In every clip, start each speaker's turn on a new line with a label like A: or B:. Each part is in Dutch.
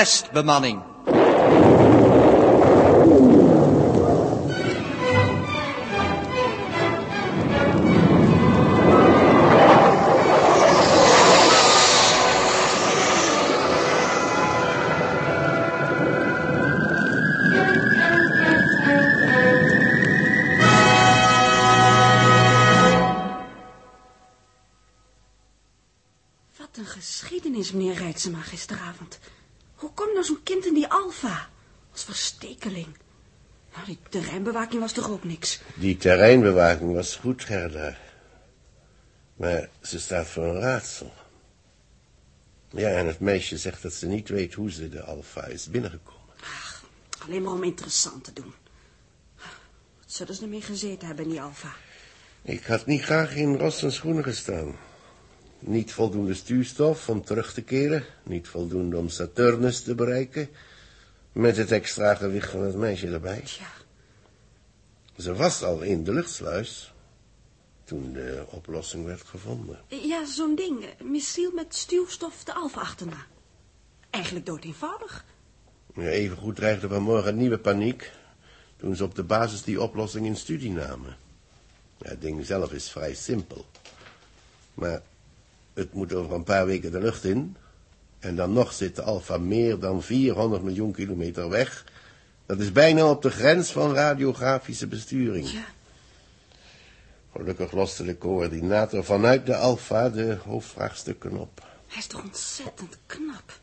A: testbemanning.
B: Wat een geschiedenis, meneer Rijtsema, gisteravond. Hoe komt nou zo'n kind in die Alfa? Als Nou, die terreinbewaking was toch ook niks?
C: Die terreinbewaking was goed, Gerda. Maar ze staat voor een raadsel. Ja, en het meisje zegt dat ze niet weet hoe ze de Alfa is binnengekomen.
B: Alleen maar om interessant te doen. Wat zullen ze ermee gezeten hebben in die Alfa?
C: Ik had niet graag in Rossens schoenen gestaan. Niet voldoende stuurstof om terug te keren. Niet voldoende om Saturnus te bereiken. Met het extra gewicht van het meisje erbij.
B: Tja,
C: Ze was al in de luchtsluis. Toen de oplossing werd gevonden.
B: ja, zo'n ding. Missiel met stuwstof de Alfa achterna. Eigenlijk dood eenvoudig.
C: Ja, Evengoed dreigde vanmorgen nieuwe paniek. Toen ze op de basis die oplossing in studie namen. Ja, het ding zelf is vrij simpel. Maar het moet over een paar weken de lucht in. En dan nog zit de Alpha meer dan 400 miljoen kilometer weg. Dat is bijna op de grens van radiografische besturing.
B: Ja,
C: Gelukkig loste de coördinator vanuit de Alpha de hoofdvraagstukken op.
B: hij is toch ontzettend knap.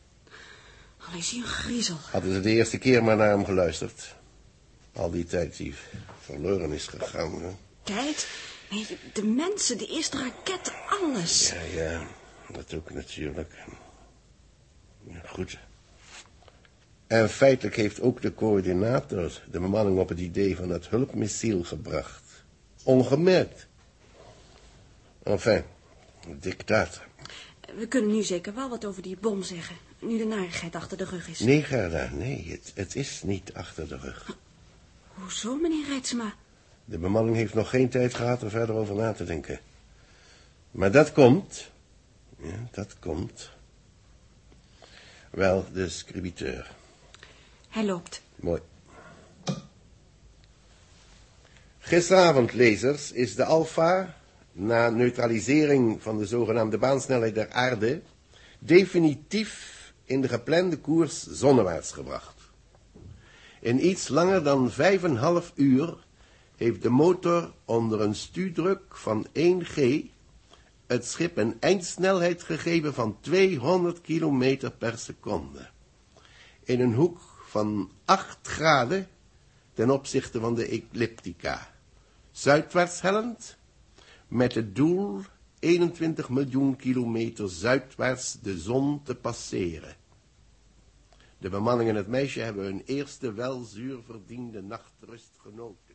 B: Al is hij een griezel.
C: Hadden ze de eerste keer maar naar hem geluisterd. Al die tijd die verloren is gegaan. Hè?
B: Tijd? Nee, de mensen, de eerste raket, alles.
C: Ja, ja, dat ook natuurlijk. Goed. En feitelijk heeft ook de coördinator de bemanning op het idee van het hulpmissiel gebracht. Ongemerkt. Enfin, dictator.
B: We kunnen nu zeker wel wat over die bom zeggen. Nu de narigheid achter de rug is.
C: Nee, Gerda, nee, het, het is niet achter de rug.
B: Hoezo, meneer Rijtsma?
C: De bemanning heeft nog geen tijd gehad er verder over na te denken. Maar dat komt. Ja, dat komt. Wel, de scribiteur.
B: Hij loopt.
C: Mooi. Gisteravond, lezers, is de Alpha, na neutralisering van de zogenaamde baansnelheid der aarde, definitief in de geplande koers zonnewaarts gebracht. In iets langer dan vijf en een half uur heeft de motor onder een stuurdruk van 1G het schip een eindsnelheid gegeven van 200 kilometer per seconde. In een hoek van 8 graden ten opzichte van de ecliptica. Zuidwaarts hellend, met het doel 21 miljoen kilometer zuidwaarts de zon te passeren. De bemanning en het meisje hebben hun eerste wel zuur verdiende nachtrust genoten.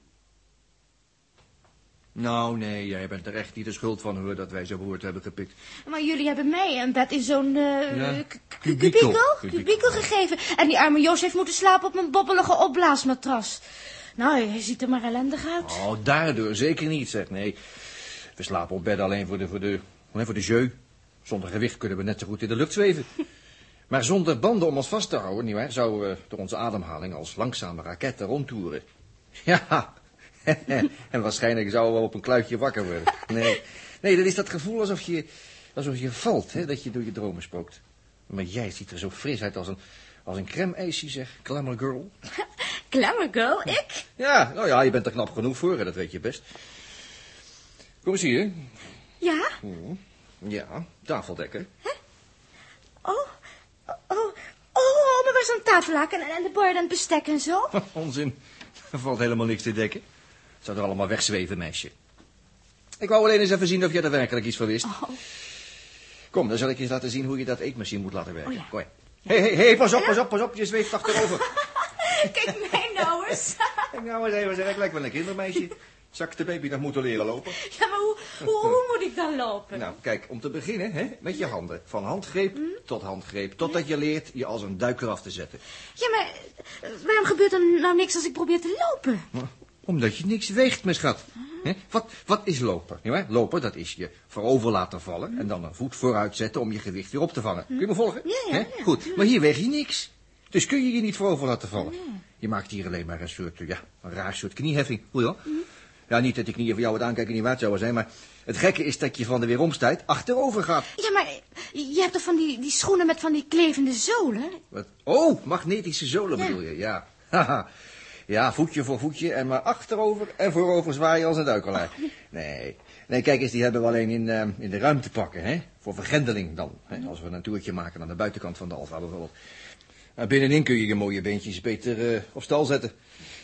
D: Nou, nee, jij bent er echt niet de schuld van, hoor, dat wij zo behoord hebben gepikt.
E: Maar jullie hebben mij een bed in zo'n
D: Ja, kubikel.
E: kubikel?
D: Kubikel
E: gegeven. En die arme Jos heeft moeten slapen op een bobbelige opblaasmatras. Nou, hij ziet er maar ellendig uit.
D: Oh, daardoor zeker niet, zeg. Nee, we slapen op bed alleen voor de, voor de, alleen voor de jeu. Zonder gewicht kunnen we net zo goed in de lucht zweven. Maar zonder banden om ons vast te houden, nietwaar, zouden we door onze ademhaling als langzame raketten rondtoeren. Ja, en waarschijnlijk zouden we op een kluitje wakker worden. Nee, nee, dat is dat gevoel alsof je, alsof je valt, hè, dat je door je dromen spookt. Maar jij ziet er zo fris uit als een, als een crème-ijsje, zeg, glamour girl.
E: Glamour girl, ik?
D: Ja, nou ja, je bent er knap genoeg voor, hè, dat weet je best. Kom eens hier.
E: Ja?
D: Ja, tafeldekker.
E: Oh, oh, oh, oh, maar waar is een tafellaken en, en de borden en het bestek en zo?
D: Onzin, er valt helemaal niks te dekken. Het zou er allemaal wegzweven, meisje. Ik wou alleen eens even zien of jij er werkelijk iets van wist. Kom, dan zal ik je eens laten zien hoe je dat eetmachine moet laten werken.
E: Oh ja.
D: Kom Hé, hé, hé, pas op, pas op, pas op, je zweeft achterover.
E: Kijk mij nou eens.
D: Kijk nou eens even, zeg, ik lijk wel een kindermeisje. Zak de baby nog moeten leren lopen.
E: Ja, maar hoe, hoe, hoe moet ik dan lopen?
D: Nou, kijk, om te beginnen, hè, met je handen. Van handgreep tot handgreep. Totdat je leert je als een duiker af te zetten.
E: Ja, maar eh, waarom gebeurt er nou niks als ik probeer te lopen?
D: Omdat je niks weegt, mijn schat. Wat, wat is lopen? Ja, lopen, dat is je voorover laten vallen... en dan een voet vooruit zetten om je gewicht weer op te vangen. Kun je me volgen?
E: Ja, ja,
D: Hè?
E: ja.
D: Goed, maar hier weeg je niks. Dus kun je je niet voorover laten vallen. Je maakt hier alleen maar een soort, ja, een raar soort knieheffing. Je wel? Ja, niet dat die knieën voor jou het aankijken niet waard zouden zijn, maar het gekke is dat je van de weeromstijd achterover gaat.
E: Ja, maar je hebt toch van die, die schoenen met van die klevende zolen?
D: Wat? Oh, magnetische zolen bedoel je, ja. Haha. Ja, voetje voor voetje en maar achterover en voorover zwaaien als een duikelaar. Nee, nee, kijk eens, die hebben we alleen in, eh, in de ruimte pakken, hè. Voor vergrendeling dan, hè? als we een toertje maken aan de buitenkant van de Alfa bijvoorbeeld. Nou, binnenin kun je je mooie beentjes beter eh, op stal zetten.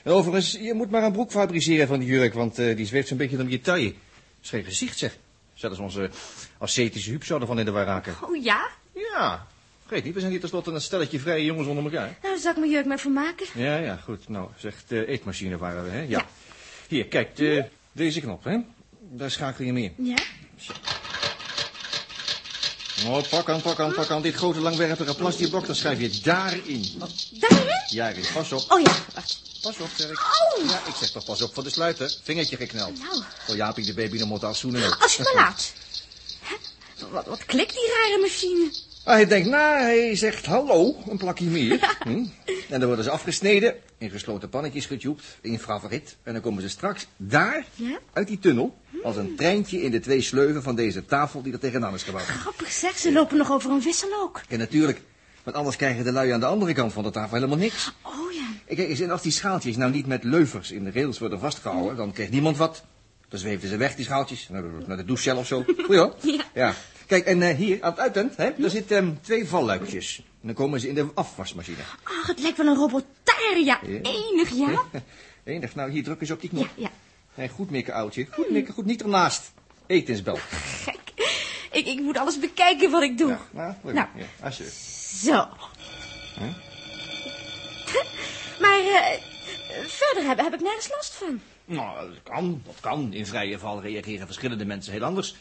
D: En overigens, je moet maar een broek fabriceren van die jurk, want eh, die zweeft zo'n beetje om je taille. Dat is geen gezicht, zeg. Zelfs onze ascetische Huub zou ervan in de war raken.
E: Oh ja?
D: Ja, vergeet niet, we zijn hier tenslotte een stelletje vrije jongens onder elkaar.
E: Nou, daar zal ik mijn jurk maar van maken.
D: Ja, ja, goed. Nou, zegt de eetmachine waren we, hè? Ja. Hier, kijk, de, deze knop, hè? Daar schakel je mee in.
E: Ja?
D: Oh, pak aan, pak aan, pak aan. Dit grote langwerpige plasticblok, dan schrijf je daarin.
E: Daarin?
D: Ja, pas op.
E: Oh ja, wacht.
D: Pas op, zeg ik.
E: Oh!
D: Ja, ik zeg toch pas op voor de sluiter. Vingertje gekneld.
E: Nou.
D: Voor Jaapie de baby nog moet afzoenen.
E: Als je me laat. Wat, wat klikt die rare machine?
D: Hij denkt na, hij zegt hallo, een plakje meer. Hm? En dan worden ze afgesneden, in gesloten pannetjes getjoept, in favoriet. En dan komen ze straks daar,
E: Ja?
D: uit die tunnel, als een treintje in de twee sleuven van deze tafel die er tegenaan is gebouwd.
E: Grappig zeg, ze lopen nog over een wissel ook.
D: En natuurlijk, want anders krijgen de lui aan de andere kant van de tafel helemaal niks.
E: Oh ja.
D: Kijk eens, en als die schaaltjes nou niet met leuvers in de rails worden vastgehouden, dan krijgt niemand wat. Dan zweefden ze weg, die schaaltjes, naar de, naar de douchecel of zo. Goed hoor.
E: Ja.
D: ja. Kijk, en eh, hier, aan het uitend, hè, daar zitten ehm, twee valluikjes. En dan komen ze in de afwasmachine.
E: Ach, het lijkt wel een robotaria.
D: Ja.
E: Enig, ja?
D: Enig, nou, hier druk eens op die knop.
E: Ja, ja.
D: Nee, goed mikken, oudje. Goed mikken, goed, niet ernaast. Etensbel.
E: Gek. Ik, ik moet alles bekijken wat ik doe.
D: Ja, nou, leuk.
E: Nou.
D: Ja, alsjeblieft.
E: Zo. maar eh, verder heb, heb ik nergens last van.
D: Nou, dat kan, dat kan. In vrije val reageren verschillende mensen heel anders.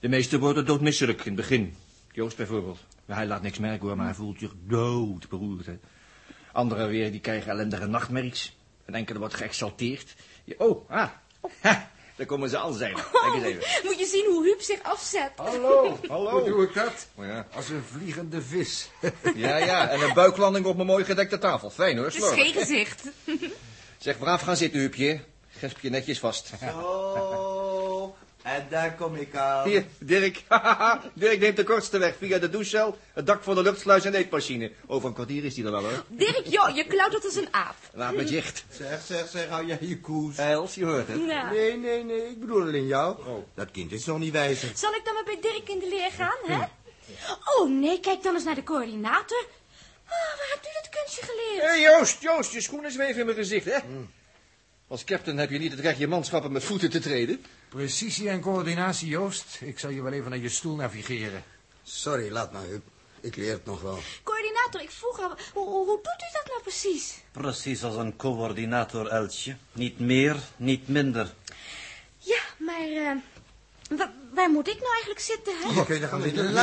D: De meesten worden doodmisselijk in het begin. Joost bijvoorbeeld. Hij laat niks merken hoor, maar hij voelt zich dood beroerd. Hè. Anderen weer, die krijgen ellendige nachtmerries. Een enkele wordt geëxalteerd. Oh, ah. Ha, daar komen ze al zijn. Kijk eens even.
E: Moet je zien hoe Huub zich afzet.
A: Hallo.
D: Hallo.
A: Hoe doe ik dat?
D: Oh, ja.
A: Als een vliegende vis.
D: ja, ja, en een buiklanding op mijn mooi gedekte tafel. Fijn hoor,
E: Het is
D: slordig.
E: geen gezicht.
D: Zeg, braaf gaan zitten, Huubje. Gesp je netjes vast.
F: Zo, en daar kom ik aan.
D: Hier, Dirk. Dirk neemt de kortste weg via de douchecel, het dak van de luchtsluis en de eetmachine. Over een kwartier is die er wel hoor.
E: Dirk, joh, je klautert als een aap.
D: Laat me jicht.
F: Zeg, zeg, zeg, hou jij je koers.
D: Els, je hoort het.
F: Nee, nee, nee, ik bedoel alleen jou. Dat kind is nog niet wijzer.
E: zal ik dan maar bij Dirk in de leer gaan, hè? Oh nee, kijk dan eens naar de coördinator. Ah, waar hebt u dat kunstje geleerd?
D: Hé Joost, Joost, je schoenen zweven in mijn gezicht, hè? Als captain heb je niet het recht je manschappen met voeten te treden.
A: Precisie en coördinatie, Joost. Ik zal je wel even naar je stoel navigeren.
F: Sorry, laat maar, Huub. Ik leer het nog wel.
E: Coördinator, ik vroeg al, hoe, hoe, doet u dat nou precies?
G: Precies als een coördinator, Elsje. Niet meer, niet minder.
E: Ja, maar eh, wa- waar moet ik nou eigenlijk zitten, hè?
F: Je dan gaan zitten.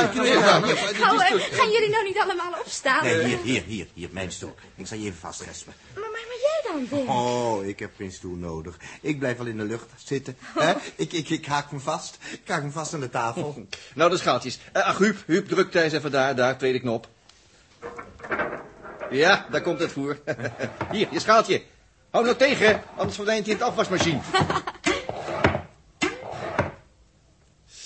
E: Gauw, eh, gaan jullie nou niet allemaal opstaan?
F: Nee, hier, hier, hier, hier, mijn stoel. Ik zal je even vastrespen.
E: Maar, maar, maar jij dan, Dirk?
F: Oh, ik heb geen stoel nodig. Ik blijf wel in de lucht zitten. Hè? Ik, ik, ik haak me vast. Ik haak me vast aan de tafel.
D: Nou, de schaaltjes. Eh, ach, Huub, Huub, druk thuis even daar, daar, tweede knop. Ja, daar komt het voer. Hier, je schaaltje. Hou nou tegen, anders verdwijnt hij in het afwasmachine.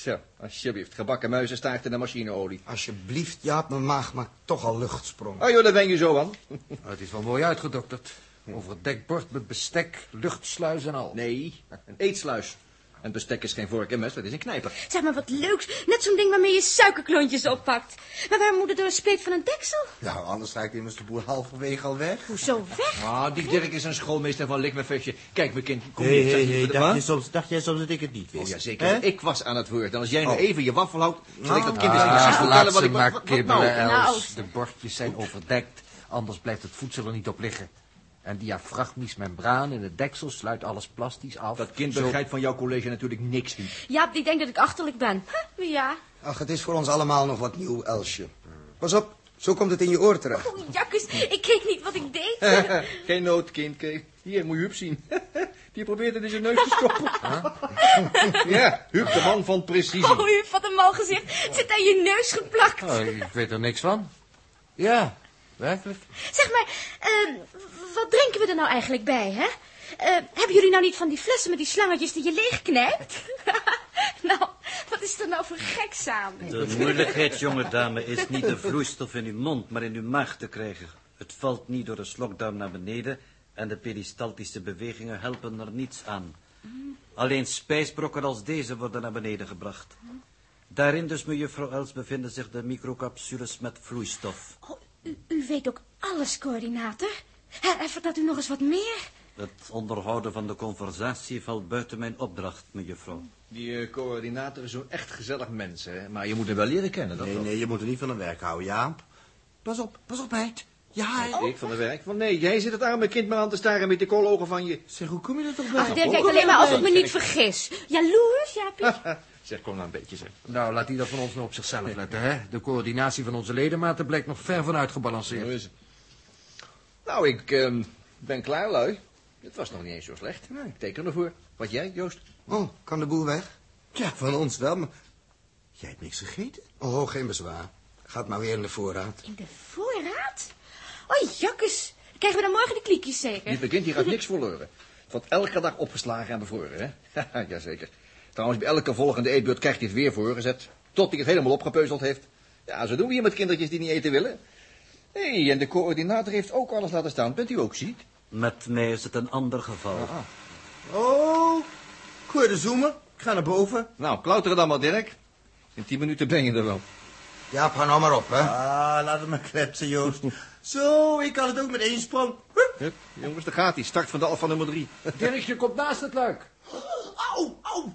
D: Zo, alsjeblieft. Gebakken muizenstaart en de machineolie.
F: Alsjeblieft, Jaap, mijn maag maakt toch al luchtsprong.
D: Oh joh, daar ben je zo aan.
A: Nou, het is wel mooi uitgedokterd. Over het dekbord met bestek, luchtsluis en al.
D: Nee, een eetsluis. En bestek is geen vork en mes, dat is een knijper.
E: Zeg maar wat leuks. Net zo'n ding waarmee je suikerklontjes oppakt. Maar waar moet het door een spleet van een deksel?
F: Nou, anders raakt immers de boer halverwege al weg.
E: Hoezo weg?
D: Ah, die Dirk is een schoolmeester van Likmefestje. Kijk, mijn kind, kom
F: hé,
D: voor de
F: dacht, je soms, dacht jij soms dat ik het niet wist?
D: Oh ja, zeker. Ik was aan het woord. En als jij nu
F: Oh.
D: even je waffel houdt, zal ik dat kind eens
A: Ah,
D: precies vertellen wat
A: ze
D: ik...
A: maar
D: wat
A: kibbelen,
D: nou?
E: Nou.
A: Els. De bordjes zijn overdekt, anders blijft het voedsel er niet op liggen. En diafragmisch membraan in het deksel sluit alles plastisch af.
D: Dat kind
A: Zo-
D: begrijpt van jouw college natuurlijk niks niet.
E: Ja, die denkt dat ik achterlijk ben. Huh, ja.
F: Ach, het is voor ons allemaal nog wat nieuw, Elsje. Pas op, zo komt het in je oor terecht.
E: Oeh, jakkes, ik keek niet wat ik deed.
D: Geen nood, kind. Hier, moet je Huub zien. Die probeert het in zijn neus te stoppen. ja, Huub, de man van precisie.
E: Oh, u wat een mal gezicht. Het zit aan je neus geplakt.
A: Oh, ik weet er niks van. Ja, Werkelijk?
E: Zeg maar, eh, wat drinken we er nou eigenlijk bij, hè? Eh, hebben jullie nou niet van die flessen met die slangetjes die je leegknijpt? nou, wat is er nou voor geks aan?
G: De moeilijkheid, jonge dame, is niet de vloeistof in uw mond, maar in uw maag te krijgen. Het valt niet door de slokdarm naar beneden en de peristaltische bewegingen helpen er niets aan. Alleen spijsbrokken als deze worden naar beneden gebracht. Daarin dus, mevrouw Els, bevinden zich de microcapsules met vloeistof.
E: Oh, u, u weet ook alles, coördinator. Hè, en vertelt u nog eens wat meer?
G: Het onderhouden van de conversatie valt buiten mijn opdracht, mevrouw.
D: Die eh, coördinator is zo'n echt gezellig mens, hè. Maar je moet hem wel leren kennen, dat
F: Nee,
D: wel.
F: nee, je moet er niet van een werk houden, Jaap. Pas op, pas op, Heid. Ja,
D: Oh. Ik van de werk. Van nee, jij zit het arme kind maar aan te staren met die koologen van je.
F: Zeg, hoe kom je er toch bij?
E: Ach, Dirk kijkt alleen maar als ik me niet vergis. Jaloers, Jaapie?
D: zeg, kom nou een beetje, zeg.
A: Nou, laat die dat van ons nou op zichzelf letten, hè. De coördinatie van onze ledematen blijkt nog ver van
D: Zo
A: uitgebalanceerd.
D: Nou, ik ehm, ben klaar, lui. Het was nog niet eens zo slecht. Nou, ik teken ervoor. Wat jij, Joost?
F: Oh, kan de boel weg? Ja, van ons wel, maar... Jij hebt niks gegeten? Oh, geen bezwaar. Gaat maar weer in de voorraad.
E: In de voorraad? Oh, jakkes. Krijgen we dan morgen de kliekjes zeker?
D: Die begint hier uit niks verloren. Het wordt elke dag opgeslagen en bevroren, hè? Jazeker. Trouwens, bij elke volgende eetbeurt krijgt hij het weer voorgezet. Tot hij het helemaal opgepeuzeld heeft. Ja, zo doen we hier met kindertjes die niet eten willen. Hé, hey, en de coördinator heeft ook alles laten staan. Bent u ook ziek?
G: Met mij is het een ander geval.
F: Oh, gooi de zoomen. Ik ga naar boven.
D: Nou, klauteren dan maar, Dirk. In tien minuten ben je er wel.
F: Jaap, ga nou maar op, hè. Ah, laat het maar kletsen, Joost. Zo, ik kan het ook met één sprong. Hup.
D: Hup, jongens, daar gaat hij. Start van de alfa nummer drie.
A: Dirkje komt naast het luik.
F: Au, au.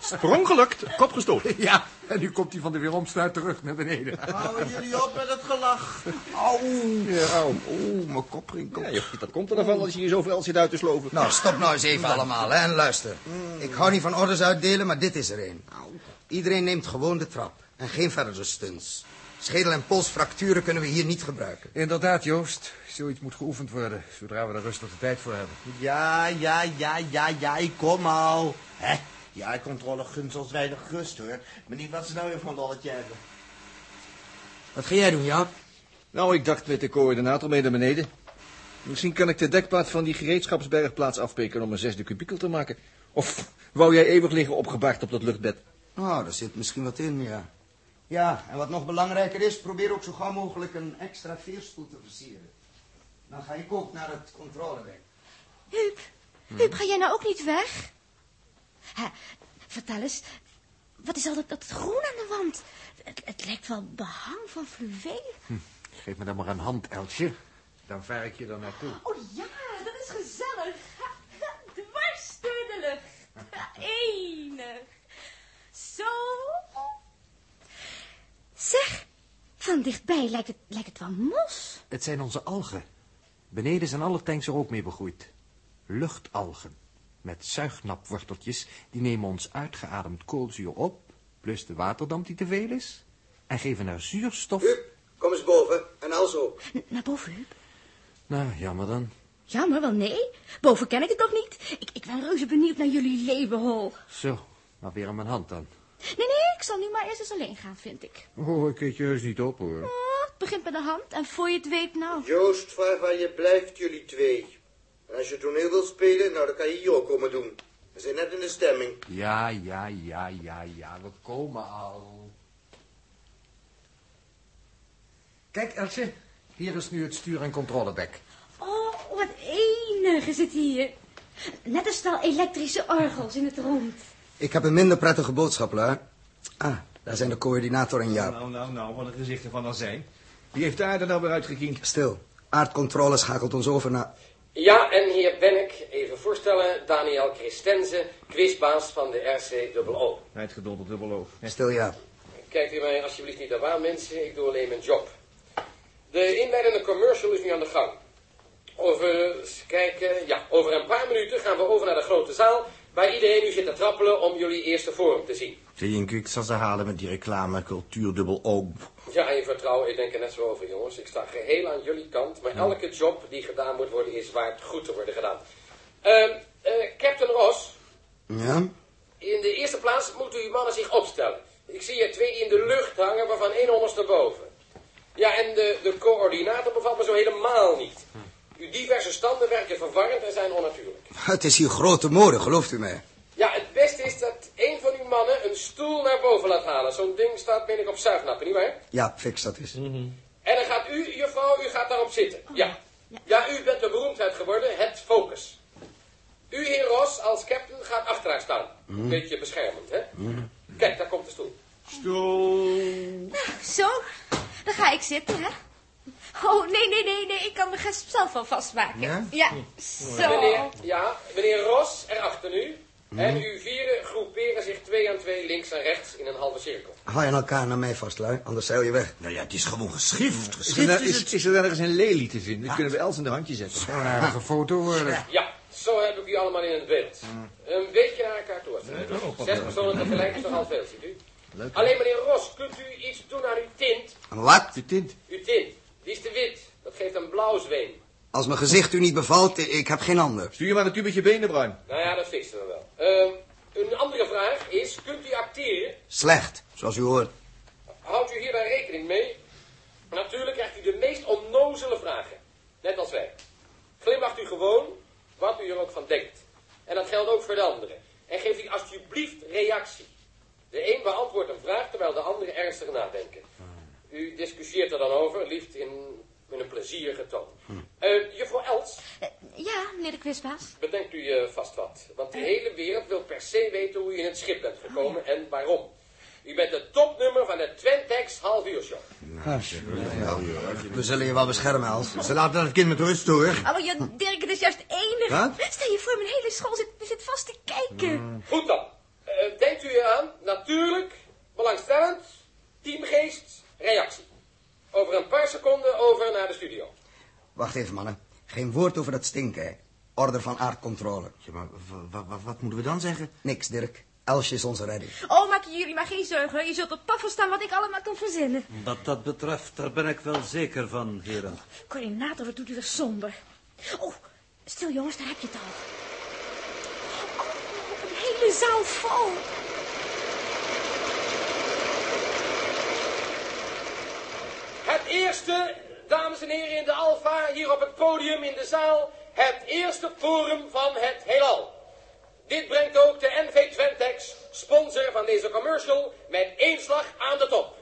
D: Sprong gelukt, kop gestoten.
A: Ja, en nu komt hij van de weeromstuit terug naar beneden.
F: Houden jullie op met het gelach. Au.
D: Ja, au.
F: Oeh, mijn kop rinkelt.
D: Ja, joh, dat komt er dan van als je hier zoveel zit uit te sloven.
H: Nou, stop nou eens even allemaal, hè, en luister. Ik hou niet van orders uitdelen, maar dit is er een. Iedereen neemt gewoon de trap. En geen verdere stunts. Schedel- en polsfracturen kunnen we hier niet gebruiken.
A: Inderdaad, Joost. Zoiets moet geoefend worden, zodra we er rustig de tijd voor hebben.
F: Ja, ja, ja, ja, ja, ik kom al. Hè? Ja, controle gunst ons weinig rust, hoor. Maar niet wat ze nou weer van lolletje hebben.
H: Wat ga jij doen, Jaap?
D: Nou, ik dacht met de coördinator mee naar beneden. Misschien kan ik de dekplaat van die gereedschapsbergplaats afpeken om een zesde kubiekel te maken. Of wou jij eeuwig liggen opgebaard op dat luchtbed?
H: Oh, daar zit misschien wat in, ja. Ja, en wat nog belangrijker is, probeer ook zo gauw mogelijk een extra veerstoel te versieren. Dan ga ik ook naar het controleweg.
E: Huub, Huub, ga jij nou ook niet weg? Hè, vertel eens, wat is al dat, dat groen aan de wand? Het, het lijkt wel behang van fluweel.
A: Geef me dan maar een hand, Elsje. Dan vaar ik je er naartoe.
E: Oh ja, dat is gezellig. Dwars door de lucht. Enig. Zo. Zeg, van dichtbij lijkt het, lijkt het wel mos.
A: Het zijn onze algen. Beneden zijn alle tanks er ook mee begroeid. Luchtalgen. Met zuignapworteltjes, die nemen ons uitgeademd koolzuur op, plus de waterdamp die te veel is, en geven er zuurstof...
H: Huub, kom eens boven. En als ook.
E: N- naar boven, Huub.
A: Nou, jammer dan.
E: Jammer, wel nee. Boven ken ik het nog niet. Ik, ik ben reuze benieuwd naar jullie levenhol.
A: Zo, maar weer aan mijn hand dan.
E: Nee, nee, ik zal nu maar eerst eens alleen gaan, vind ik.
A: Oh, ik eet je heus niet op, hoor.
E: Oh, het begint met de hand en voor je het weet, nou...
H: Joost, vraag waar je blijft, jullie twee. En als je toneel wilt spelen, nou, dan kan je hier ook komen doen. We zijn net in de stemming.
A: Ja, ja, ja, ja, ja, we komen al. Kijk, Elsje, hier is nu het stuur- en controlebek.
E: Oh, wat enig is het hier. Net een stel elektrische orgels in het rond.
H: Ik heb een minder prettige boodschap, Laar. Ah, daar zijn de coördinator en Jaap.
D: Nou, nou, nou, wat een gezichten van dan zijn. Wie heeft daar er nou weer uitgekiend?
H: Stil. Aardcontrole schakelt ons over naar...
I: Ja, en hier ben ik. Even voorstellen, Daniel Christensen, quizbaas van de RCOO.
D: Het gedolderd dubbel
H: Stil, Jaap.
I: Kijkt u mij alsjeblieft niet aan, mensen. Ik doe alleen mijn job. De inleidende commercial is nu aan de gang. Over, eens kijken, ja, over een paar minuten gaan we over naar de grote zaal... waar iedereen nu zit te trappelen om jullie eerste forum te zien.
F: Denk ik, zal ze halen met die reclame, cultuur dubbel O.
I: Ja, in vertrouwen, ik denk er net zo over, jongens. Ik sta geheel aan jullie kant, maar elke job die gedaan moet worden is waard goed te worden gedaan. Ehm eh, Captain Ross,
H: Ja?
I: in de eerste plaats moeten uw mannen zich opstellen. Ik zie er twee in de lucht hangen, waarvan één ondersteboven. Ja, en de, de coördinator bevalt me zo helemaal niet. Uw diverse standen werken verwarrend en zijn onnatuurlijk.
H: Het is hier grote mode, gelooft u mij.
I: Ja, het beste is dat een van uw mannen een stoel naar boven laat halen. Zo'n ding staat, ben ik, op zuignappen, nietwaar?
H: Ja, fix dat is.
I: En dan gaat u, juffrouw, u gaat daarop zitten. Ja. Ja, u bent de beroemdheid geworden, het focus. U, heer Ros, als captain gaat achteraan staan. Een beetje beschermend, hè? Kijk, daar komt de stoel.
E: Zo, dan ga ik zitten, hè? Oh, nee, nee, nee, nee, ik kan mijn gesp zelf wel vastmaken.
H: Ja?
E: Ja, zo.
I: Meneer, ja, meneer Ros, erachter nu. En u vieren groeperen zich twee aan twee links en rechts in een halve cirkel.
H: Hou je elkaar naar mij vast, lui, anders zeil je weg.
F: Nou ja, het is gewoon geschrift.
D: Is er,
F: Geschrift
D: daar-
F: is
D: is,
F: het.
D: is er ergens een lelie te vinden? Die kunnen we Els in de handje zetten.
A: Zo'n aardige foto worden.
I: Ja, zo heb ik u allemaal in het beeld. Een beetje naar elkaar toe. Zes personen tegelijk is nogal veel, ziet u. Alleen meneer Ros, kunt u iets doen aan uw tint?
H: Wat?
D: De tint.
I: Uw tint, die is te wit. Dat geeft een blauw zweem.
H: Als mijn gezicht u niet bevalt, ik heb geen ander.
D: Stuur maar een tubetje benen, Bruin.
I: Nou ja, dat fixen we wel. Ehm, een andere vraag is, kunt u acteren?
H: Slecht, zoals u hoort.
I: Houdt u hier dan rekening mee? Natuurlijk krijgt u de meest onnozele vragen. Net als wij. Glimlacht u gewoon, wat u er ook van denkt. En dat geldt ook voor de anderen. En geeft u alsjeblieft reactie. De een beantwoordt een vraag, terwijl de andere ernstig nadenken. U discussieert er dan over, liefst in, in een plezierige toon. Eh, juffrouw Els,
E: Eh, Ja, meneer de quizbaas.
I: bedenkt u eh, vast wat. Want de hele wereld wil per se weten hoe u in het schip bent gekomen en waarom. U bent de topnummer van de Twentex half uur show.
H: We zullen je wel beschermen, Els.
F: Ze laten het kind met rust, hoor.
E: Oh, maar ja, Dirk, het is juist enig.
F: Wat?
E: Stel je voor, mijn hele school zit, zit vast te kijken.
I: Goed dan. Eh, denkt u eraan, natuurlijk, belangstellend, teamgeest, reactie. Over een paar seconden over naar de studio.
H: Wacht even, mannen. Geen woord over dat stinken, hè. Order van aardcontrole.
F: Ja, maar wat, wat, wat moeten we dan zeggen?
H: Niks, Dirk. Elsje is onze redding.
E: Oh, maak je jullie maar geen zorgen. Je zult op pad verstaan wat ik allemaal kan verzinnen.
G: Wat dat betreft, daar ben ik wel zeker van, heren.
E: Coördinator, wat doet u er somber? Oh, stil jongens, daar heb je het al. Oh, een hele zaal vol.
I: Het eerste, dames en heren in de Alfa, hier op het podium in de zaal, het eerste forum van het heelal. Dit brengt ook de NV Twentex, sponsor van deze commercial, met één slag aan de top.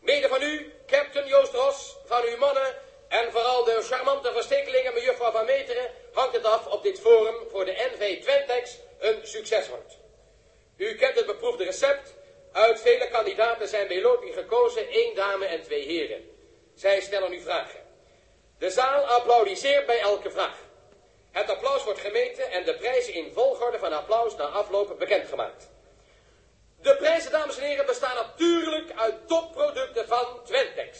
I: Mede van u, Captain Joost Ros, van uw mannen en vooral de charmante verstekelingen mevrouw Van Meteren, hangt het af op dit forum voor de NV Twentex een succes wordt. U kent het beproefde recept. Uit vele kandidaten zijn bij loting gekozen één dame en twee heren. Zij stellen u vragen. De zaal applaudisseert bij elke vraag. Het applaus wordt gemeten en de prijzen in volgorde van applaus na afloop bekendgemaakt. De prijzen, dames en heren, bestaan natuurlijk uit topproducten van Twentex.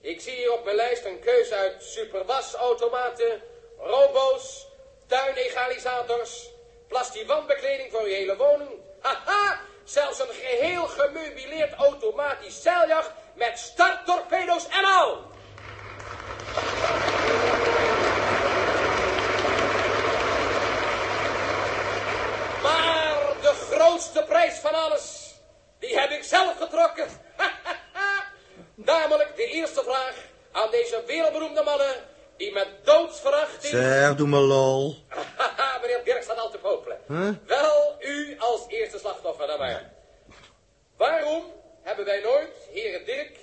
I: Ik zie hier op mijn lijst een keuze uit superwasautomaten, robo's, tuinegalisators, plastiewandbekleding voor uw hele woning. Haha, zelfs een geheel gemeubileerd automatisch zeiljacht met starttorpedo's en al. Maar de grootste prijs van alles, die heb ik zelf getrokken. Namelijk de eerste vraag aan deze wereldberoemde mannen die met doodsverachting...
F: Zeg, doe maar lol.
I: Haha, meneer Dirk staat al te popelen. Wel, u als eerste slachtoffer dan maar. Waarom hebben wij nooit, heren Dirk,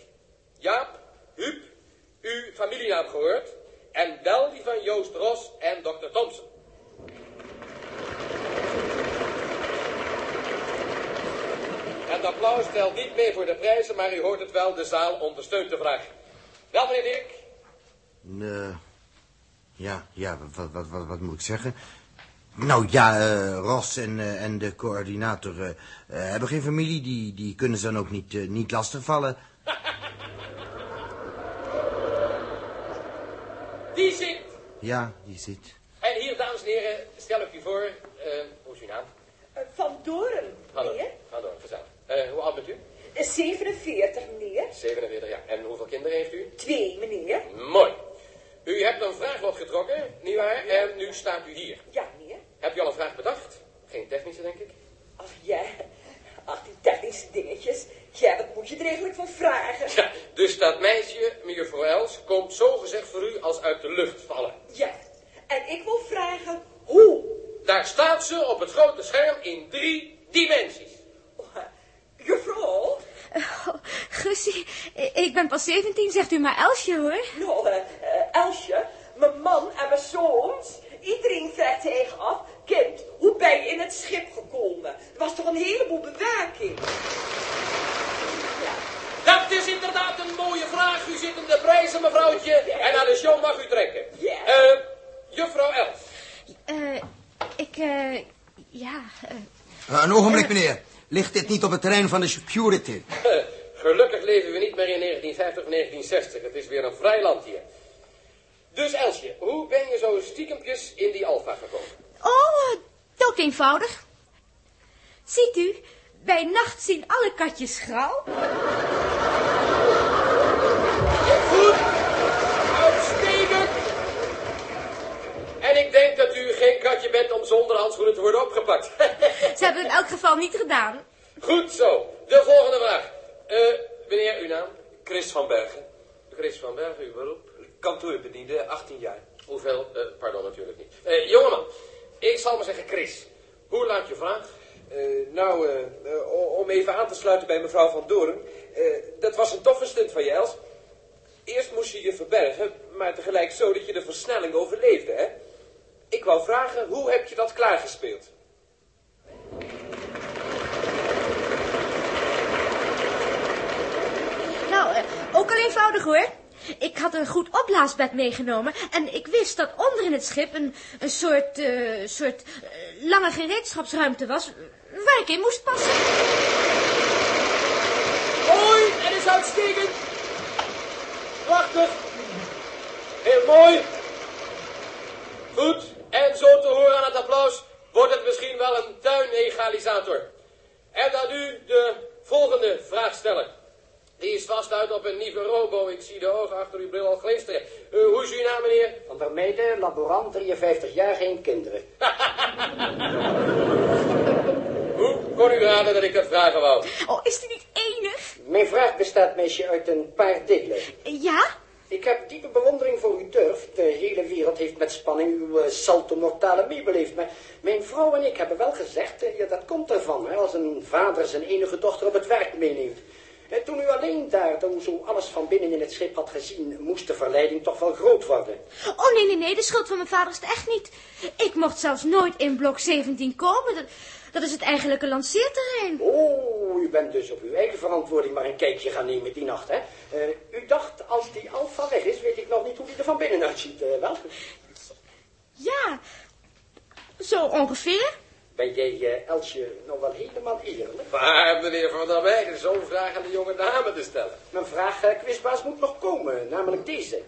I: Jaap, Huub, uw familienaam gehoord? En wel die van Joost Ros en dokter Thompson. Het applaus telt niet mee voor de prijzen, maar u hoort het wel, de zaal ondersteunt de vraag. Wel, meneer Dirk,
F: Eh, ja, ja, wat, wat, wat, wat moet ik zeggen? Nou ja, eh, Ros en, eh, en de coördinator eh, hebben geen familie. Die, die kunnen ze dan ook niet, niet lastigvallen.
I: die zit.
F: Ja, die zit.
I: En hier, dames en heren, stel ik u voor, hoe is uw naam?
J: Van Doren,
I: Hallo.
J: meneer.
I: Hallo, gezellig. Eh, hoe oud bent u?
J: 47, meneer.
I: 47 jaar. En hoeveel kinderen heeft u?
J: Twee, meneer.
I: Mooi. U hebt een vraaglot getrokken, nietwaar? En nu staat u hier.
J: Ja, meneer.
I: Heb u al een vraag bedacht? Geen technische, denk ik?
J: Ach ja, ach die technische dingetjes. Ja, wat moet je er eigenlijk van vragen?
I: Ja, dus dat meisje, mevrouw Els, komt zo gezegd voor u als uit de lucht vallen.
J: Ja, en ik wil vragen hoe?
I: Daar staat ze op het grote scherm in drie dimensies.
J: Juffrouw?
E: Oh, Gussie, ik ben pas 17, zegt u maar Elsje hoor.
J: Nou, eh, Elsje, mijn man en mijn zoons, iedereen vraagt zich af, kind, hoe ben je in het schip gekomen? Er was toch een heleboel bewaking?
I: Dat is inderdaad een mooie vraag. U zit in de prijzen, mevrouwtje. En aan de show mag u trekken.
J: Ja.
I: Eh, juffrouw Els.
E: Eh, ik, eh, ja, eh,
H: Eh, een ogenblik, meneer. Ligt dit niet op het terrein van de security?
I: Eh, Gelukkig leven we niet meer in 1950 of 1960. Het is weer een vrij land hier. Dus Elsje, hoe ben je zo stiekempjes in die Alfa gekomen?
E: oh, eh, dood eenvoudig. Ziet u, bij nacht zien alle katjes grauw.
I: Goed. Uitstekend. En ik denk dat u geen katje bent om zonder handschoenen te worden opgepakt.
E: Ze hebben het in elk geval niet gedaan.
I: Goed zo. De volgende vraag. Eh, meneer, uw naam?
K: Chris van Bergen,
I: Chris van Bergen, uw beroep?
K: kantoorbediende, 18 jaar.
I: Hoeveel? eh, pardon, natuurlijk niet. Eh, jongeman, ik zal maar zeggen Chris. Hoe laat je vraag?
K: Eh, nou, om even aan te sluiten bij mevrouw Van Doren. eh, dat was een toffe stunt van je, Els. Eerst moest je je verbergen, maar tegelijk zo dat je de versnelling overleefde, hè? Ik wou vragen, hoe heb je dat klaargespeeld?
E: Nou, eh, ook al eenvoudig hoor. Ik had een goed opblaasbed meegenomen en ik wist dat onder in het schip een, een soort, eh, soort eh, lange gereedschapsruimte was waar ik in moest passen.
I: Mooi, en is uitstekend. Prachtig. Heel mooi. Goed, en zo te horen aan het applaus wordt het misschien wel een tuinegalisator. En dan nu de volgende vraagsteller. Die is vast uit op een nieuwe robo. Ik zie de ogen achter uw bril al glinsteren. Eh, hoe is uw naam, meneer?
L: Van der Meijden, laborant, 53 jaar, geen kinderen.
I: Hoe kon u raden dat ik dat vragen wou?
E: Oh, is die niet enig?
L: Mijn vraag bestaat, meisje, uit een paar delen.
E: Ja?
L: Ik heb diepe bewondering voor uw durf. De hele wereld heeft met spanning uw eh, salto mortale meebeleefd. Maar mijn vrouw en ik hebben wel gezegd, eh, ja, dat komt ervan, hè, als een vader zijn enige dochter op het werk meeneemt. En toen u alleen daar dan zo alles van binnen in het schip had gezien, moest de verleiding toch wel groot worden.
E: Oh nee, nee, nee, de schuld van mijn vader is het echt niet. Ik mocht zelfs nooit in blok 17 komen. Dat, dat is het eigenlijke lanceerterrein.
L: Oh, u bent dus op uw eigen verantwoording maar een kijkje gaan nemen die nacht, hè? Eh, u dacht, als die alfa weg is, weet ik nog niet hoe die er van binnen uitziet, eh, wel?
E: Ja, zo ongeveer.
L: Ben jij, eh, Elsje, nog wel helemaal eerlijk?
I: Maar meneer Van der Meijden, zo'n vraag aan de jonge dame te stellen.
L: Mijn vraag, quizbaas, moet nog komen, namelijk deze.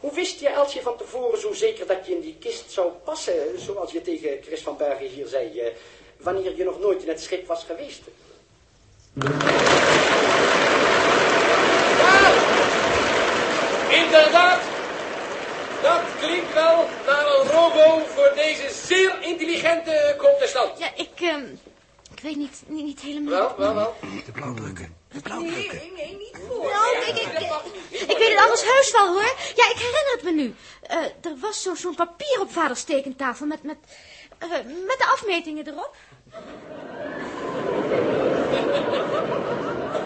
L: Hoe wist je, Elsje, van tevoren zo zeker dat je in die kist zou passen, zoals je tegen Chris van Bergen hier zei, eh, wanneer je nog nooit in het schip was geweest?
I: Inderdaad, dat klinkt wel naar een robo voor deze zeer intelligente contestant.
E: Ja, ik, ehm, ik weet niet, niet, niet helemaal.
I: Wel, wel, wel.
H: De blauwdrukken. De blauwdrukken.
J: Nee, nee, niet voor.
E: Nou, ik, ik, ik, ik weet het anders heus wel, hoor. Ja, ik herinner het me nu. Eh, er was zo- zo'n papier op vaders tekentafel met, met, eh, met de afmetingen erop.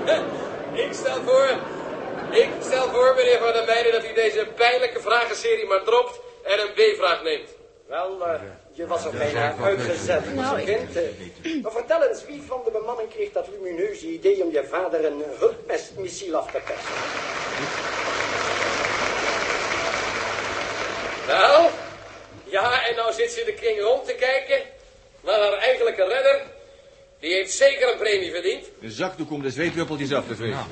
I: Ik stel voor, ik stel voor, meneer Van der Meijden, dat u deze pijnlijke vragenserie maar dropt en een B-vraag neemt.
L: Wel, eh, je was er bijna uitgezet,
E: Nou,
L: kind. eh. Maar vertel eens, wie van de bemanning kreeg dat lumineuze idee om je vader een hulpmissiel af te persen?
I: Nou, ja, en nou zit ze in de kring rond te kijken naar haar eigenlijke redder. Die heeft zeker een premie verdiend.
D: Een zakdoek om de zweetruppeltjes af te vegen.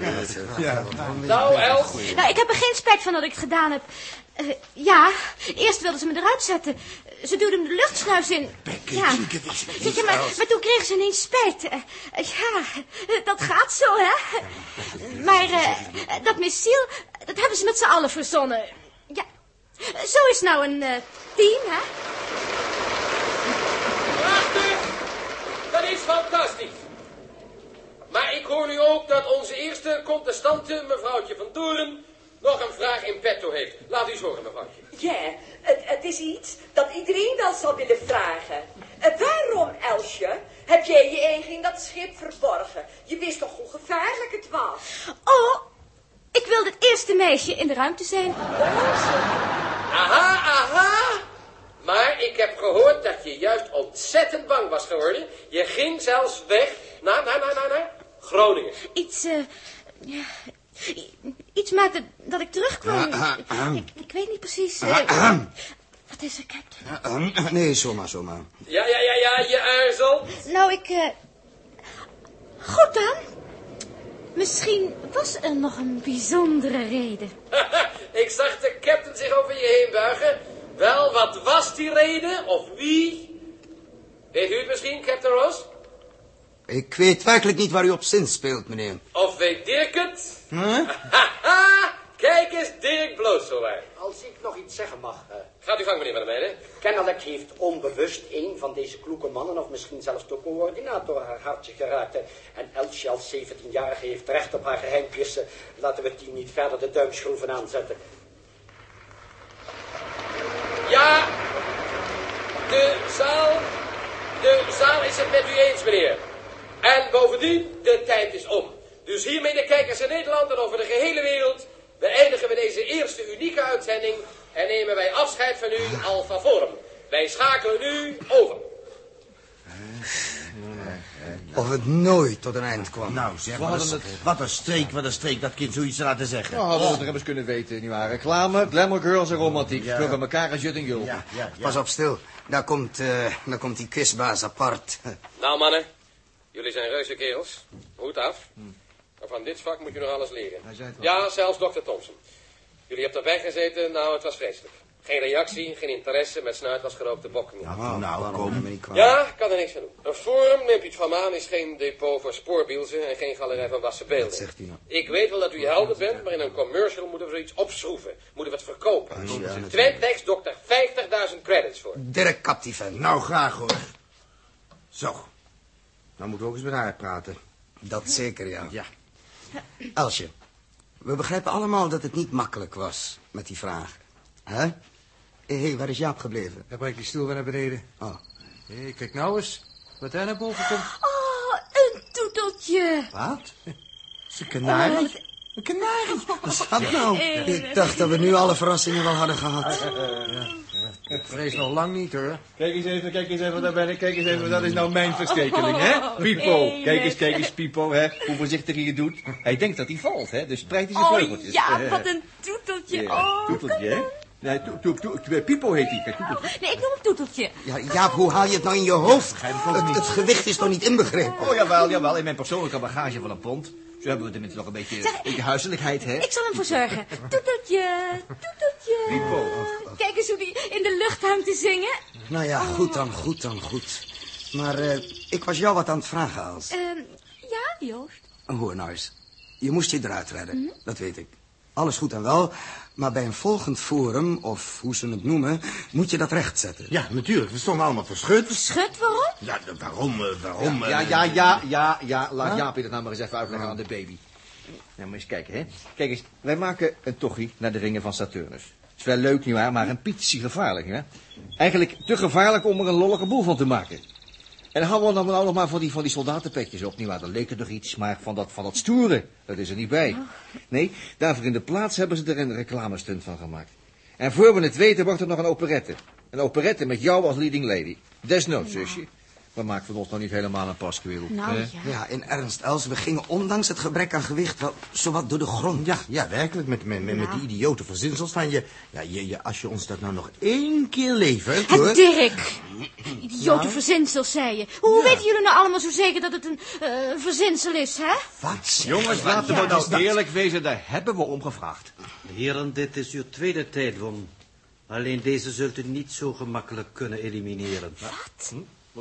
I: Nou, Els,
E: Nou, ik heb er geen spijt van dat ik het gedaan heb. Eh, ja, eerst wilden ze me eruit zetten. Ze duwden me de luchtsluis in. Ja, je, maar, maar toen kregen ze ineens spijt. Eh, eh, ja, eh, dat gaat zo, hè. Maar eh, dat missiel, dat hebben ze met z'n allen verzonnen. Ja, eh, zo is nou een eh, team, hè.
I: prachtig. Dat is fantastisch. Maar ik hoor nu ook dat onze eerste contestante, mevrouwtje van Toren, nog een vraag in petto heeft. Laat u eens horen, mevrouwtje.
J: Ja, het, het is iets dat iedereen wel zou willen vragen. Eh, waarom, Elsje, heb jij je eigen in dat schip verborgen? Je wist toch hoe gevaarlijk het was?
E: Oh, ik wilde het eerste meisje in de ruimte zijn.
I: Aha, aha. Maar ik heb gehoord dat je juist ontzettend bang was geworden. Je ging zelfs weg naar, naar, naar, naar, naar Groningen.
E: Iets, eh, iets maakte dat ik terugkwam. ik, ik weet niet precies. eh, wat is er, Captain?
H: Nee, zomaar, zomaar.
I: Ja, ja, ja, ja, je aarzelt.
E: Nou, ik... eh, Goed dan. Misschien was er nog een bijzondere reden.
I: ik zag de captain zich over je heen buigen. Wel, wat was die reden? Of wie? Weet u het misschien, Captain Ross?
H: Ik weet werkelijk niet waar u op zin speelt, meneer.
I: Of weet Dirk het?
H: Huh?
I: Haha, kijk eens, Dirk bloot zo waar.
L: Als ik nog iets zeggen mag. eh,
I: Gaat u gang, meneer Van der Meijden.
L: kennelijk heeft onbewust een van deze kloeke mannen, of misschien zelfs de coördinator, haar hartje geraakt. En Elsje als 17-jarige heeft recht op haar geheimpjes. eh, Laten we die niet verder de duimschroeven aanzetten.
I: Ja, de zaal, de zaal is het met u eens, meneer. En bovendien, de tijd is om. Dus hiermee de kijkers in Nederland en over de gehele wereld beëindigen we deze eerste unieke uitzending en nemen wij afscheid van u, Forum. Wij schakelen nu over.
H: Of het nooit tot een eind kwam.
F: Nou zeg, wat een, wat een streek, wat een streek dat kind zoiets te laten zeggen.
D: Nou, hadden we het er eens kunnen weten, nietwaar? Reclame, glamour girls en romantiek.
F: Ja.
D: Bij elkaar als jut en jul.
F: Ja, ja, ja.
H: Pas op, stil. Daar komt, eh, daar komt die quizbaas apart.
I: Nou mannen, jullie zijn reuze kerels. Hoed af. Maar van dit vak moet je nog alles leren.
D: Hij zei het wel.
I: Ja, zelfs dokter Thompson. Jullie hebben erbij gezeten, nou het was vreselijk. Geen reactie, geen interesse, met snuit als gerookte bokken.
F: Nou, nou, kom.
I: Ja, ik kan er niks aan doen. Een forum, neemt u het van aan, is geen depot voor spoorbielzen en geen galerij van wassen beelden.
H: Wat zegt u nou?
I: Ik weet wel dat u helder bent, maar in een commercial moeten we zoiets opschroeven. Moeten we het verkopen.
H: ja, natuurlijk.
I: Twentex dokt er 50.000 credits voor.
H: Dirk kapt die vent.
F: Nou, graag hoor. Zo. Nou moeten we ook eens met haar praten.
H: Dat zeker, ja.
F: Ja.
H: Elsje, we begrijpen allemaal dat het niet makkelijk was met die vraag. Hè? Hé, hey, waar is Jaap gebleven?
A: Dan breng ik die stoel weer naar beneden.
H: Oh,
A: Hé, kijk nou eens. Wat daar naar boven komt.
E: Oh, een toeteltje.
H: wat?
F: Is een kanarie?
E: Oh,
F: Een kanarie? Wat is dat nou?
H: Ik dacht dat we nu alle verrassingen wel hadden gehad.
A: Ik vrees nog lang niet, hoor.
D: Kijk eens even, kijk eens even, daar ben ik. Kijk eens even, dat is nou mijn verstekeling, hè? Pipo, kijk eens, kijk eens, Pipo, hè? Hoe voorzichtig hij het doet. Hij denkt dat hij valt, hè? Dus spreidt hij zijn
E: Oh
D: vleugeltjes.
E: ja, wat een toeteltje.
D: Ja,
E: Oh,
D: toeteltje, hè? Nee, to, to, to, Pipo heet hij. Kijk, toeteltje.
E: Nee, ik noem hem toeteltje.
H: Ja, Jaap, hoe haal je het nou in je hoofd? Het, het gewicht is toch niet inbegrepen?
D: Oh, jawel, jawel. In mijn persoonlijke bagage van een pond. Zo hebben we tenminste nog een beetje,
E: Zeg,
D: beetje huiselijkheid, hè?
E: Ik zal hem voor zorgen. Toeteltje, toeteltje.
D: Pipo.
E: Kijk eens hoe die in de lucht hangt te zingen.
H: Nou ja, goed dan, goed dan, goed. Maar eh, ik was jou wat aan het vragen, Els.
E: Ehm, ja, Joost.
H: Hoor nou eens. Je moest je eruit redden, dat weet ik. Alles goed en wel, maar bij een volgend forum, of hoe ze het noemen, moet je dat rechtzetten.
F: Ja, natuurlijk. We stonden allemaal verschut.
E: Schut, waarom?
F: Ja, waarom, eh, waarom?
D: Ja,
F: eh,
D: ja, ja, ja, ja. Laat Jaapie dat nou maar eens even uitleggen aan de baby. Nou, maar eens kijken, hè. Kijk eens, wij maken een tochtje naar de ringen van Saturnus. Het is wel leuk, nietwaar, maar een pietje gevaarlijk, hè. Eigenlijk te gevaarlijk om er een lollige boel van te maken. En houden we dan nou nog maar van die, van die soldatenpetjes op, nietwaar. Dat leek er nog iets, maar van dat, van dat stoere, dat is er niet bij. Nee, daarvoor in de plaats hebben ze er een reclamestunt van gemaakt. En voor we het weten wordt er nog een operette. Een operette met jou als leading lady. Desnoods, zusje. We maken van ons nog niet helemaal een paskwil.
E: Nou,
D: hè?
E: ja.
H: Ja, in ernst, Els, we gingen ondanks het gebrek aan gewicht wel zowat door de grond.
F: Ja, ja, werkelijk. Met, met, met, met die idiote verzinsels van je. Ja, je, je. Als je ons dat nou nog één keer levert, hoor.
E: Het Dirk. Idiote verzinsels, zei je. Hoe weten jullie nou allemaal zo zeker dat het een eh, verzinsel is, hè?
H: Wat? zeg
D: Jongens, laten we nou
H: dat?
D: eerlijk wezen, daar hebben we om gevraagd.
G: Heren, dit is uw tweede tijdwon. Alleen deze zult u niet zo gemakkelijk kunnen elimineren.
D: Wat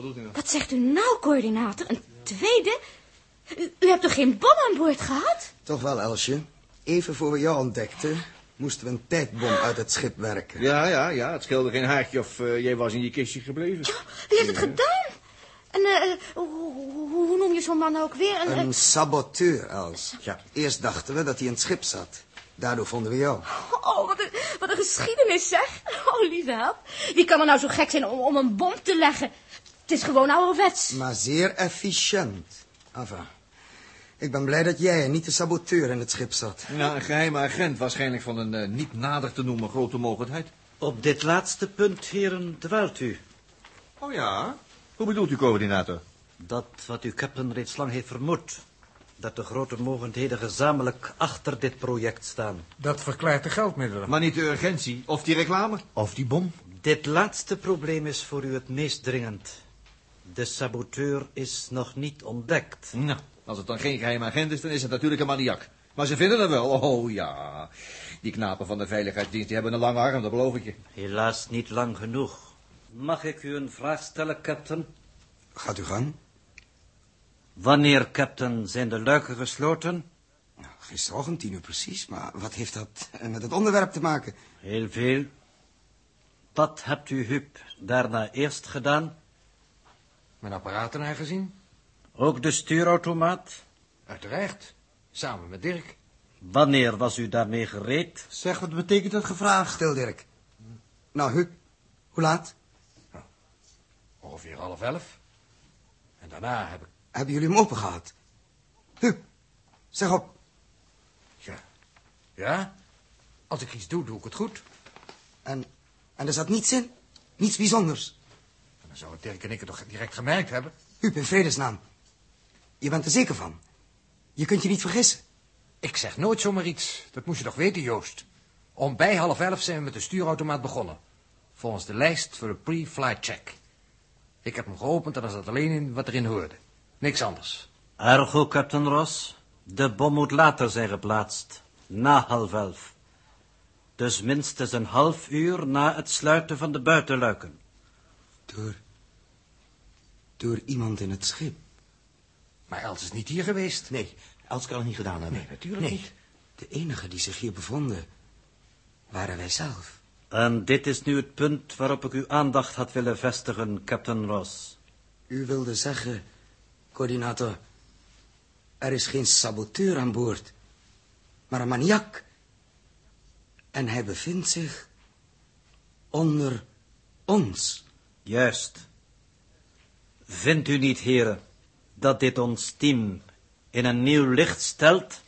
D: doet u nou?
E: Wat zegt u nou, coördinator? Een tweede? U, u hebt toch geen bom aan boord gehad?
H: Toch wel, Elsje. Even voor we jou ontdekten, moesten we een tijdbom uit het schip werken.
D: Ja, ja, ja. Het scheelde geen haartje of eh, jij was in je kistje gebleven.
E: Wie heeft het gedaan? En uh, hoe, hoe, hoe, noem je zo'n man ook weer?
H: Een, een saboteur, Els. Ja. Eerst dachten we dat hij in het schip zat. Daardoor vonden we jou.
E: Oh, wat een, wat een geschiedenis, zeg. Oh, lieve help. Wie kan er nou zo gek zijn om, om een bom te leggen? Het is gewoon ouderwets.
H: Maar zeer efficiënt. Enfin, ik ben blij dat jij en niet de saboteur in het schip zat.
D: Ja, een geheime agent, waarschijnlijk van een uh, niet nader te noemen grote mogelijkheid.
G: Op dit laatste punt, heren, dwaalt u.
D: Oh ja? Hoe bedoelt u, coördinator?
G: Dat wat uw captain reeds lang heeft vermoed. Dat de grote mogendheden gezamenlijk achter dit project staan.
A: Dat verklaart de geldmiddelen.
D: Maar niet de urgentie, of die reclame, of die bom.
G: Dit laatste probleem is voor u het meest dringend. De saboteur is nog niet ontdekt.
D: Nou, als het dan geen geheime agent is, dan is het natuurlijk een maniak. Maar ze vinden hem wel, oh ja. Die knapen van de veiligheidsdienst, die hebben een lange arm, dat beloof ik je.
G: Helaas niet lang genoeg. Mag ik u een vraag stellen, captain?
H: Gaat u gang.
G: Wanneer, captain, zijn de luiken gesloten?
H: Nou, gisterochtend, tien uur precies. Maar wat heeft dat met het onderwerp te maken?
G: Heel veel. Wat hebt u, Huub, daarna eerst gedaan?
A: Mijn apparaten aangezien.
G: Ook de stuurautomaat?
A: Uiteraard. Samen met Dirk.
G: Wanneer was u daarmee gereed?
H: Zeg, wat betekent dat gevraagd? Stil, Dirk. Nou, Huub, hoe laat?
A: Nou, ongeveer half elf. En daarna heb ik...
H: Hebben jullie hem open gehad? Huub, zeg op.
A: Ja. Ja? Als ik iets doe, doe ik het goed.
H: En, en er zat niets in? Niets bijzonders?
A: Dan zou Dirk en ik het toch direct gemerkt hebben?
H: Huub, in vredesnaam. Je bent er zeker van. Je kunt je niet vergissen.
A: Ik zeg nooit zomaar iets. Dat moest je toch weten, Joost. Om bij half elf zijn we met de stuurautomaat begonnen. Volgens de lijst voor de pre-flight check. Ik heb hem geopend en er zat alleen in wat erin hoorde. Niks anders.
G: Ergo, Captain Ross. De bom moet later zijn geplaatst. Na half elf. Dus minstens een half uur na het sluiten van de buitenluiken.
H: Door... Door iemand in het schip.
A: Maar Els is niet hier geweest.
F: Nee, Els kan het niet gedaan hebben.
A: Nee, natuurlijk
H: nee.
A: niet.
H: De enige die zich hier bevonden... waren wij zelf.
G: En dit is nu het punt waarop ik uw aandacht had willen vestigen, Captain Ross.
H: U wilde zeggen, coördinator... er is geen saboteur aan boord... maar een maniak. En hij bevindt zich... onder ons.
G: Juist. Vindt u niet, heren, dat dit ons team in een nieuw licht stelt?